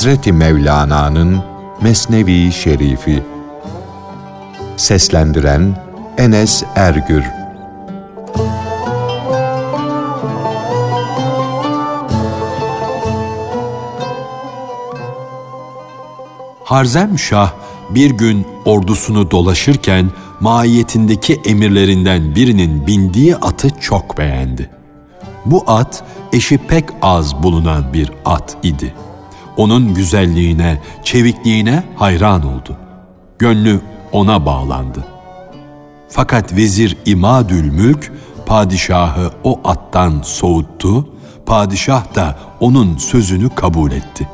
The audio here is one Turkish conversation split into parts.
Hazreti Mevlana'nın Mesnevi Şerifi Seslendiren Enes Ergür Harzem Şah bir gün ordusunu dolaşırken maiyetindeki emirlerinden birinin bindiği atı çok beğendi. Bu at eşi pek az bulunan bir at idi. Onun güzelliğine, çevikliğine hayran oldu. Gönlü ona bağlandı. Fakat vezir İmadül Mülk padişahı o attan soğuttu, padişah da onun sözünü kabul etti.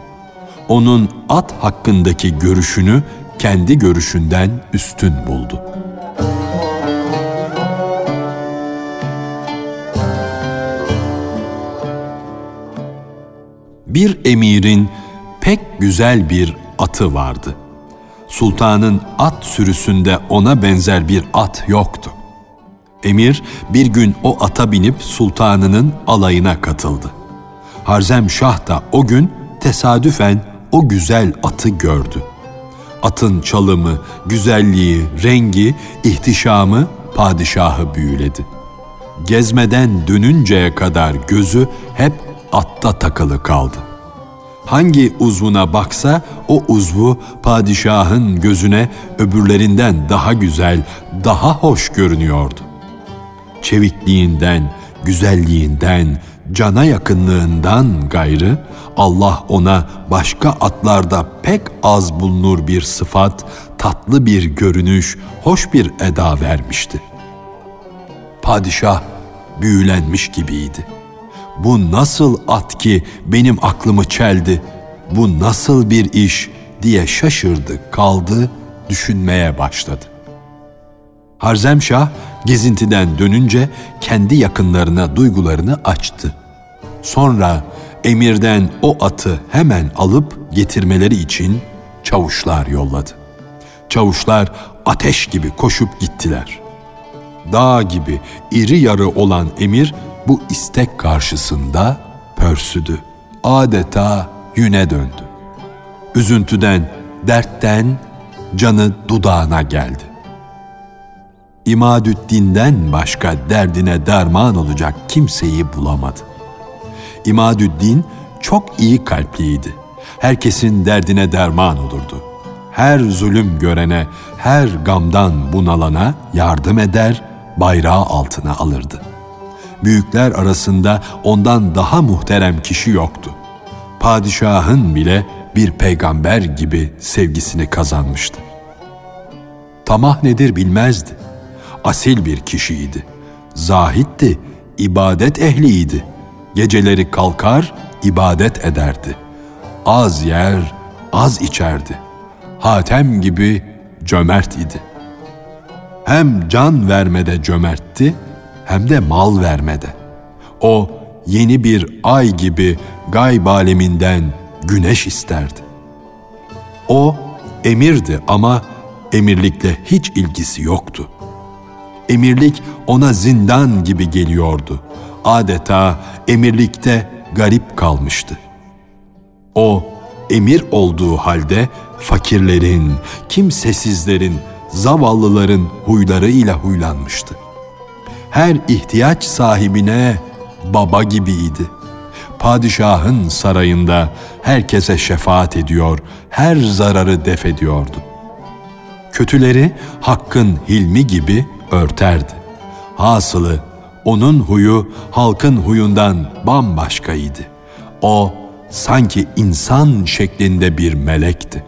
Onun at hakkındaki görüşünü kendi görüşünden üstün buldu. Bir emirin pek güzel bir atı vardı. Sultanın at sürüsünde ona benzer bir at yoktu. Emir bir gün o ata binip sultanının alayına katıldı. Harzem Şah da o gün tesadüfen o güzel atı gördü. Atın çalımı, güzelliği, rengi, ihtişamı padişahı büyüledi. Gezmeden dönünceye kadar gözü hep atta takılı kaldı. Hangi uzvuna baksa o uzvu padişahın gözüne öbürlerinden daha güzel, daha hoş görünüyordu. Çevikliğinden, güzelliğinden, cana yakınlığından gayrı Allah ona başka atlarda pek az bulunur bir sıfat, tatlı bir görünüş, hoş bir eda vermişti. Padişah büyülenmiş gibiydi. Bu nasıl at ki benim aklımı çeldi? Bu nasıl bir iş diye şaşırdı, kaldı, düşünmeye başladı. Harzemşah gezintiden dönünce kendi yakınlarına duygularını açtı. Sonra emirden o atı hemen alıp getirmeleri için çavuşlar yolladı. Çavuşlar ateş gibi koşup gittiler. Dağ gibi iri yarı olan emir bu istek karşısında pörsüdü. Adeta yüne döndü. Üzüntüden, dertten canı dudağına geldi. İmadüddin'den başka derdine derman olacak kimseyi bulamadı. İmadüddin çok iyi kalpliydi. Herkesin derdine derman olurdu. Her zulüm görene, her gamdan bunalana yardım eder, bayrağı altına alırdı. Büyükler arasında ondan daha muhterem kişi yoktu. Padişahın bile bir peygamber gibi sevgisini kazanmıştı. Tamah nedir bilmezdi. Asil bir kişiydi. Zahitti, ibadet ehliydi. Geceleri kalkar, ibadet ederdi. Az yer, az içerdi. Hatem gibi cömert idi. Hem can vermede cömertti, hem de mal vermede. O yeni bir ay gibi gayb aleminden güneş isterdi. O emirdi ama emirlikle hiç ilgisi yoktu. Emirlik ona zindan gibi geliyordu. Adeta emirlikte garip kalmıştı. O emir olduğu halde fakirlerin, kimsesizlerin, zavallıların huylarıyla huylanmıştı. Her ihtiyaç sahibine baba gibiydi. Padişahın sarayında herkese şefaat ediyor, her zararı def ediyordu. Kötüleri hakkın hilmi gibi örterdi. Hasılı onun huyu halkın huyundan bambaşkaydı. O sanki insan şeklinde bir melekti.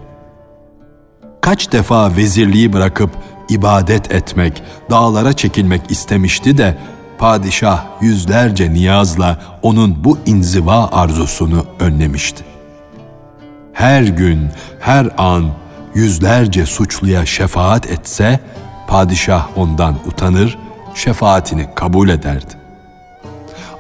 Kaç defa vezirliği bırakıp ibadet etmek, dağlara çekilmek istemişti de padişah yüzlerce niyazla onun bu inziva arzusunu önlemişti. Her gün, her an yüzlerce suçluya şefaat etse padişah ondan utanır, şefaatini kabul ederdi.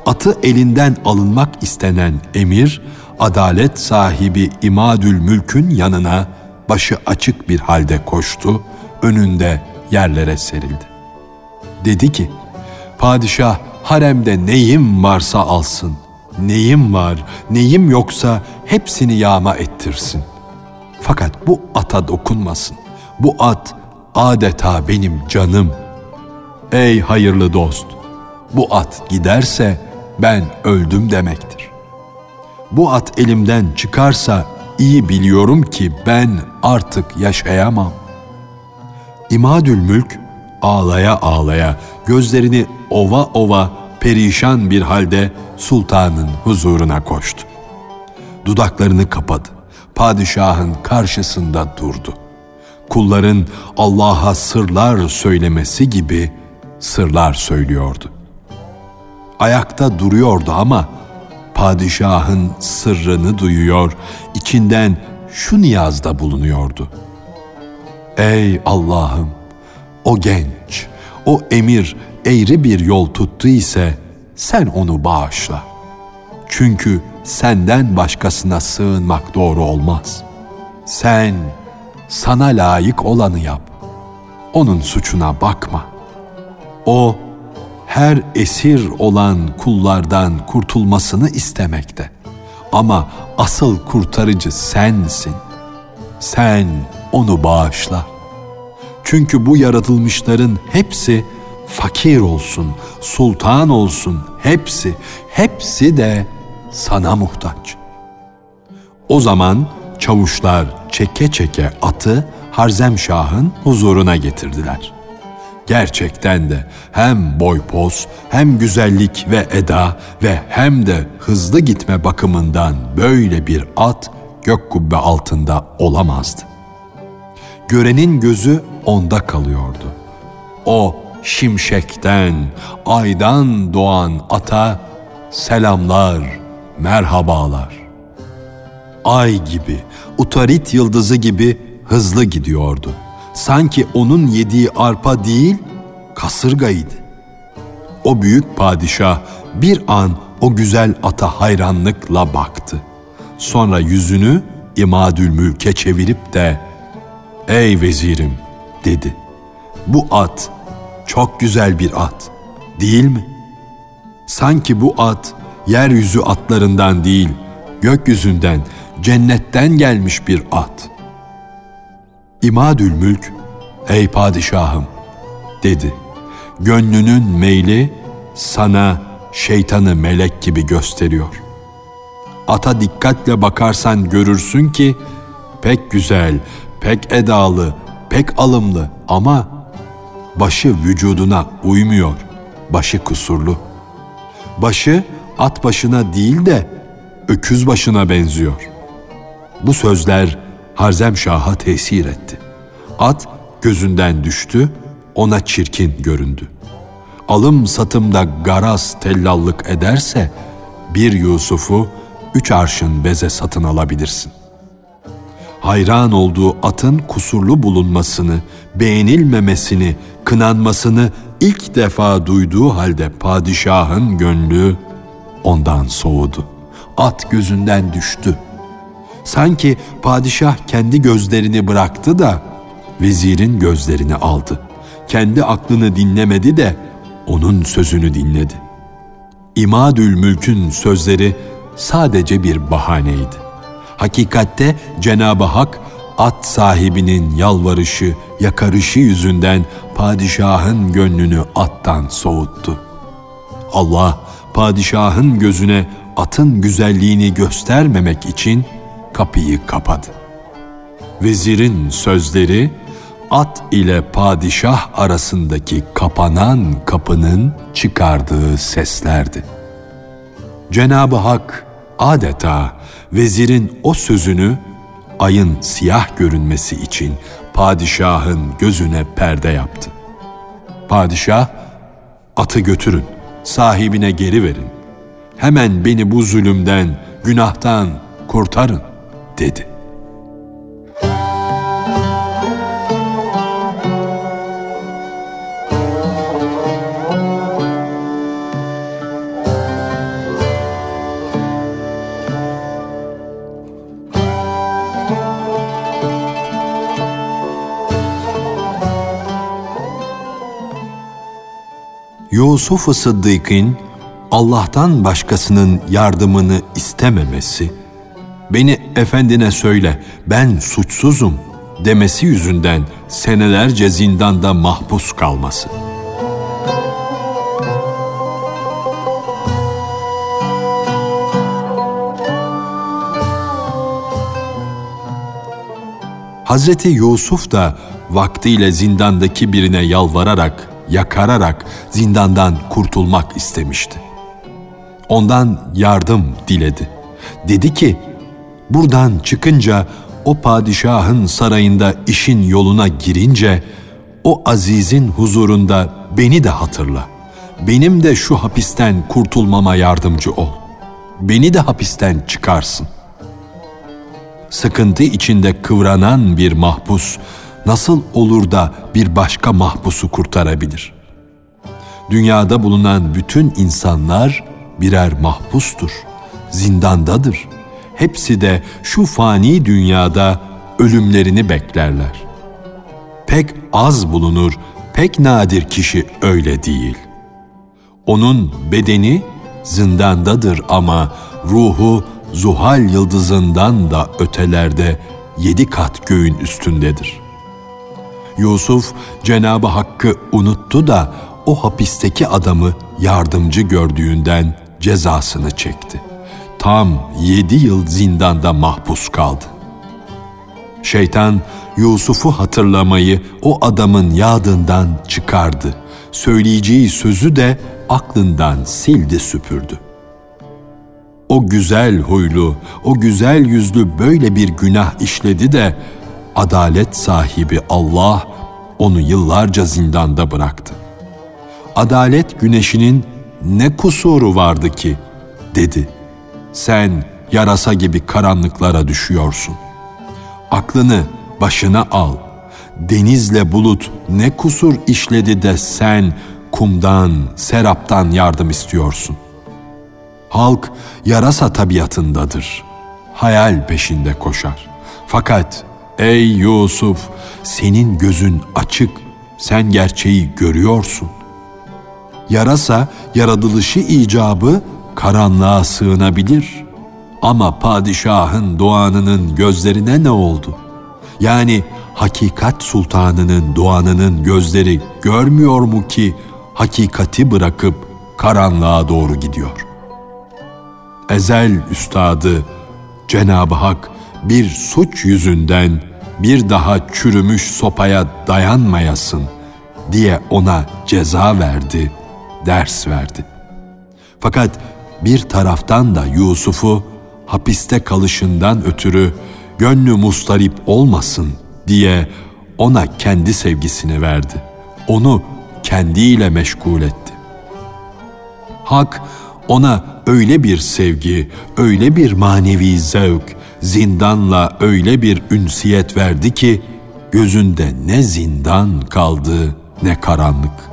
Atı elinden alınmak istenen emir, adalet sahibi İmadül Mülk'ün yanına başı açık bir halde koştu, önünde yerlere serildi. Dedi ki, padişah haremde neyim varsa alsın, neyim var, neyim yoksa hepsini yağma ettirsin. Fakat bu ata dokunmasın. Bu at adeta benim canım. Ey hayırlı dost, bu at giderse ben öldüm demektir. Bu at elimden çıkarsa iyi biliyorum ki ben artık yaşayamam. İmadül Mülk ağlaya ağlaya gözlerini ova ova perişan bir halde sultanın huzuruna koştu. Dudaklarını kapadı. Padişahın karşısında durdu. Kulların Allah'a sırlar söylemesi gibi sırlar söylüyordu. Ayakta duruyordu ama padişahın sırrını duyuyor, içinden şu niyazda bulunuyordu. Ey Allah'ım, o genç, o emir eğri bir yol tuttu ise sen onu bağışla. Çünkü senden başkasına sığınmak doğru olmaz. Sen sana layık olanı yap. Onun suçuna bakma. O her esir olan kullardan kurtulmasını istemekte. Ama asıl kurtarıcı sensin. Sen onu bağışla. Çünkü bu yaratılmışların hepsi fakir olsun, sultan olsun, hepsi, hepsi de sana muhtaç. O zaman çavuşlar çeke çeke atı Harzemşah'ın huzuruna getirdiler. Gerçekten de hem boy poz, hem güzellik ve eda ve hem de hızlı gitme bakımından böyle bir at gök kubbe altında olamazdı. Görenin gözü onda kalıyordu. O şimşekten, aydan doğan ata selamlar, merhabalar. Ay gibi, utarit yıldızı gibi hızlı gidiyordu. Sanki onun yediği arpa değil, kasırgaydı. O büyük padişah bir an o güzel ata hayranlıkla baktı. Sonra yüzünü İmadül Mülk'e çevirip de "Ey vezirim," dedi. "Bu at çok güzel bir at, değil mi? Sanki bu at yeryüzü atlarından değil, gökyüzünden, cennetten gelmiş bir at. İmadül Mülk, ey padişahım, dedi. Gönlünün meyli sana şeytanı melek gibi gösteriyor. Ata dikkatle bakarsan görürsün ki pek güzel, pek edalı, pek alımlı ama başı vücuduna uymuyor, başı kusurlu. Başı at başına değil de öküz başına benziyor. Bu sözler Harzem Şah'a tesir etti. At gözünden düştü, ona çirkin göründü. Alım satımda garaz tellallık ederse bir Yusuf'u üç arşın beze satın alabilirsin hayran olduğu atın kusurlu bulunmasını, beğenilmemesini, kınanmasını ilk defa duyduğu halde padişahın gönlü ondan soğudu. At gözünden düştü. Sanki padişah kendi gözlerini bıraktı da vezirin gözlerini aldı. Kendi aklını dinlemedi de onun sözünü dinledi. İmadül Mülk'ün sözleri sadece bir bahaneydi. Hakikatte Cenab-ı Hak at sahibinin yalvarışı, yakarışı yüzünden padişahın gönlünü attan soğuttu. Allah padişahın gözüne atın güzelliğini göstermemek için kapıyı kapadı. Vezirin sözleri at ile padişah arasındaki kapanan kapının çıkardığı seslerdi. Cenab-ı Hak adeta vezirin o sözünü ayın siyah görünmesi için padişahın gözüne perde yaptı. Padişah, atı götürün, sahibine geri verin. Hemen beni bu zulümden, günahtan kurtarın, dedi. Yusuf-ı Sıddık'ın Allah'tan başkasının yardımını istememesi, beni efendine söyle ben suçsuzum demesi yüzünden senelerce zindanda mahpus kalması. Hazreti Yusuf da vaktiyle zindandaki birine yalvararak, yakararak zindandan kurtulmak istemişti. Ondan yardım diledi. Dedi ki, buradan çıkınca o padişahın sarayında işin yoluna girince o azizin huzurunda beni de hatırla. Benim de şu hapisten kurtulmama yardımcı ol. Beni de hapisten çıkarsın. Sıkıntı içinde kıvranan bir mahpus nasıl olur da bir başka mahpusu kurtarabilir? Dünyada bulunan bütün insanlar birer mahpustur, zindandadır. Hepsi de şu fani dünyada ölümlerini beklerler. Pek az bulunur, pek nadir kişi öyle değil. Onun bedeni zindandadır ama ruhu Zuhal yıldızından da ötelerde yedi kat göğün üstündedir. Yusuf Cenabı Hakk'ı unuttu da o hapisteki adamı yardımcı gördüğünden cezasını çekti. Tam yedi yıl zindanda mahpus kaldı. Şeytan Yusuf'u hatırlamayı o adamın yadından çıkardı. Söyleyeceği sözü de aklından sildi süpürdü. O güzel huylu, o güzel yüzlü böyle bir günah işledi de adalet sahibi Allah onu yıllarca zindanda bıraktı. Adalet güneşinin ne kusuru vardı ki dedi. Sen yarasa gibi karanlıklara düşüyorsun. Aklını başına al. Denizle bulut ne kusur işledi de sen kumdan, seraptan yardım istiyorsun. Halk yarasa tabiatındadır. Hayal peşinde koşar. Fakat ey Yusuf senin gözün açık, sen gerçeği görüyorsun. Yarasa yaratılışı icabı karanlığa sığınabilir. Ama padişahın doğanının gözlerine ne oldu? Yani hakikat sultanının doğanının gözleri görmüyor mu ki hakikati bırakıp karanlığa doğru gidiyor? Ezel üstadı Cenab-ı Hak bir suç yüzünden bir daha çürümüş sopaya dayanmayasın diye ona ceza verdi, ders verdi. Fakat bir taraftan da Yusuf'u hapiste kalışından ötürü gönlü mustarip olmasın diye ona kendi sevgisini verdi. Onu kendiyle meşgul etti. Hak ona öyle bir sevgi, öyle bir manevi zevk, zindanla öyle bir ünsiyet verdi ki gözünde ne zindan kaldı ne karanlık.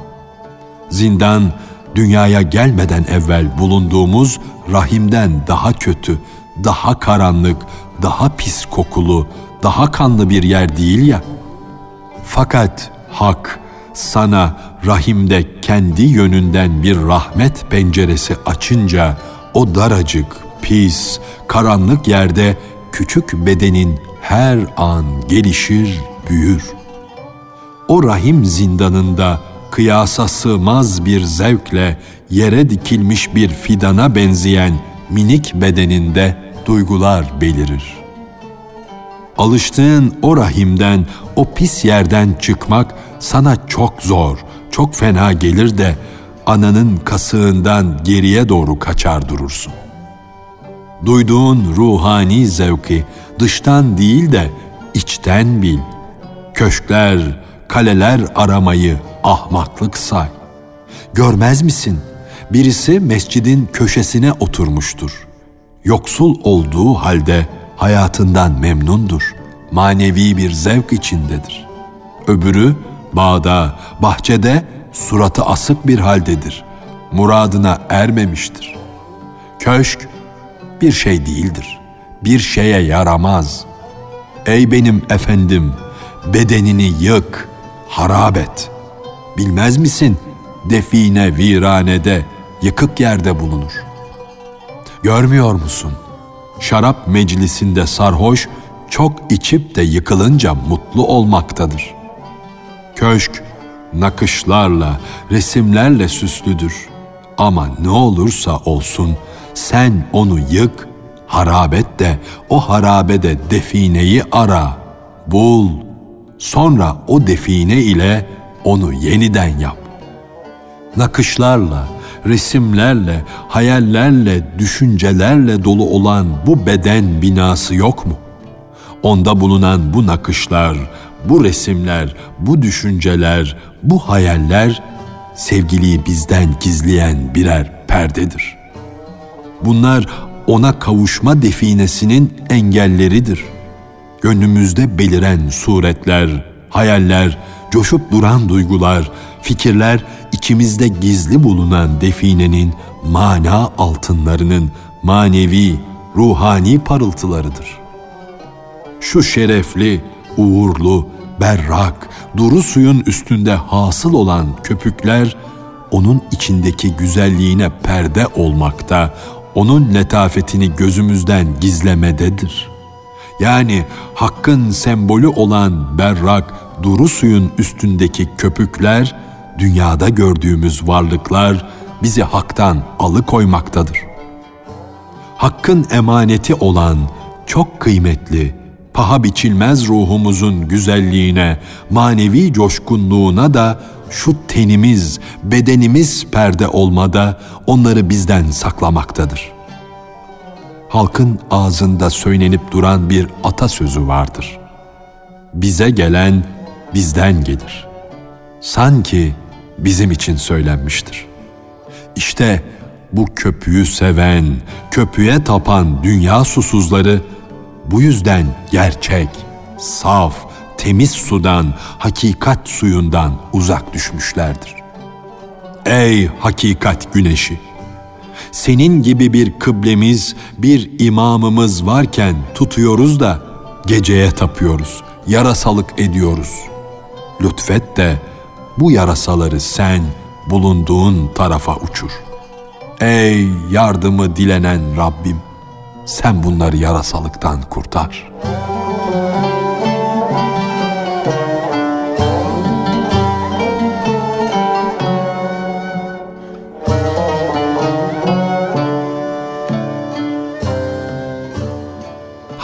Zindan dünyaya gelmeden evvel bulunduğumuz rahimden daha kötü, daha karanlık, daha pis kokulu, daha kanlı bir yer değil ya. Fakat hak sana rahimde kendi yönünden bir rahmet penceresi açınca o daracık, pis, karanlık yerde küçük bedenin her an gelişir, büyür. O rahim zindanında kıyasa sığmaz bir zevkle yere dikilmiş bir fidana benzeyen minik bedeninde duygular belirir. Alıştığın o rahimden, o pis yerden çıkmak sana çok zor, çok fena gelir de ananın kasığından geriye doğru kaçar durursun. Duyduğun ruhani zevki dıştan değil de içten bil. Köşkler, kaleler aramayı ahmaklık say. Görmez misin? Birisi mescidin köşesine oturmuştur. Yoksul olduğu halde hayatından memnundur. Manevi bir zevk içindedir. Öbürü bağda, bahçede suratı asık bir haldedir. Muradına ermemiştir. Köşk bir şey değildir. Bir şeye yaramaz. Ey benim efendim, bedenini yık, harap et. Bilmez misin? Define viranede yıkık yerde bulunur. Görmüyor musun? Şarap meclisinde sarhoş, çok içip de yıkılınca mutlu olmaktadır. Köşk, nakışlarla, resimlerle süslüdür. Ama ne olursa olsun sen onu yık, harabet de o harabede defineyi ara, bul. Sonra o define ile onu yeniden yap. Nakışlarla, resimlerle, hayallerle, düşüncelerle dolu olan bu beden binası yok mu? Onda bulunan bu nakışlar, bu resimler, bu düşünceler, bu hayaller sevgiliyi bizden gizleyen birer perdedir. Bunlar ona kavuşma definesinin engelleridir. Gönlümüzde beliren suretler, hayaller, coşup duran duygular, fikirler içimizde gizli bulunan definenin mana altınlarının manevi, ruhani parıltılarıdır. Şu şerefli, uğurlu, berrak, duru suyun üstünde hasıl olan köpükler, onun içindeki güzelliğine perde olmakta, onun letafetini gözümüzden gizlemededir. Yani hakkın sembolü olan berrak, duru suyun üstündeki köpükler, dünyada gördüğümüz varlıklar bizi haktan alıkoymaktadır. Hakkın emaneti olan çok kıymetli, paha biçilmez ruhumuzun güzelliğine, manevi coşkunluğuna da şu tenimiz, bedenimiz perde olmada onları bizden saklamaktadır. Halkın ağzında söylenip duran bir atasözü vardır. Bize gelen bizden gelir. Sanki bizim için söylenmiştir. İşte bu köpüğü seven, köpüğe tapan dünya susuzları bu yüzden gerçek, saf, temiz sudan, hakikat suyundan uzak düşmüşlerdir. Ey hakikat güneşi! Senin gibi bir kıblemiz, bir imamımız varken tutuyoruz da geceye tapıyoruz, yarasalık ediyoruz. Lütfet de bu yarasaları sen bulunduğun tarafa uçur. Ey yardımı dilenen Rabbim! Sen bunları yarasalıktan kurtar.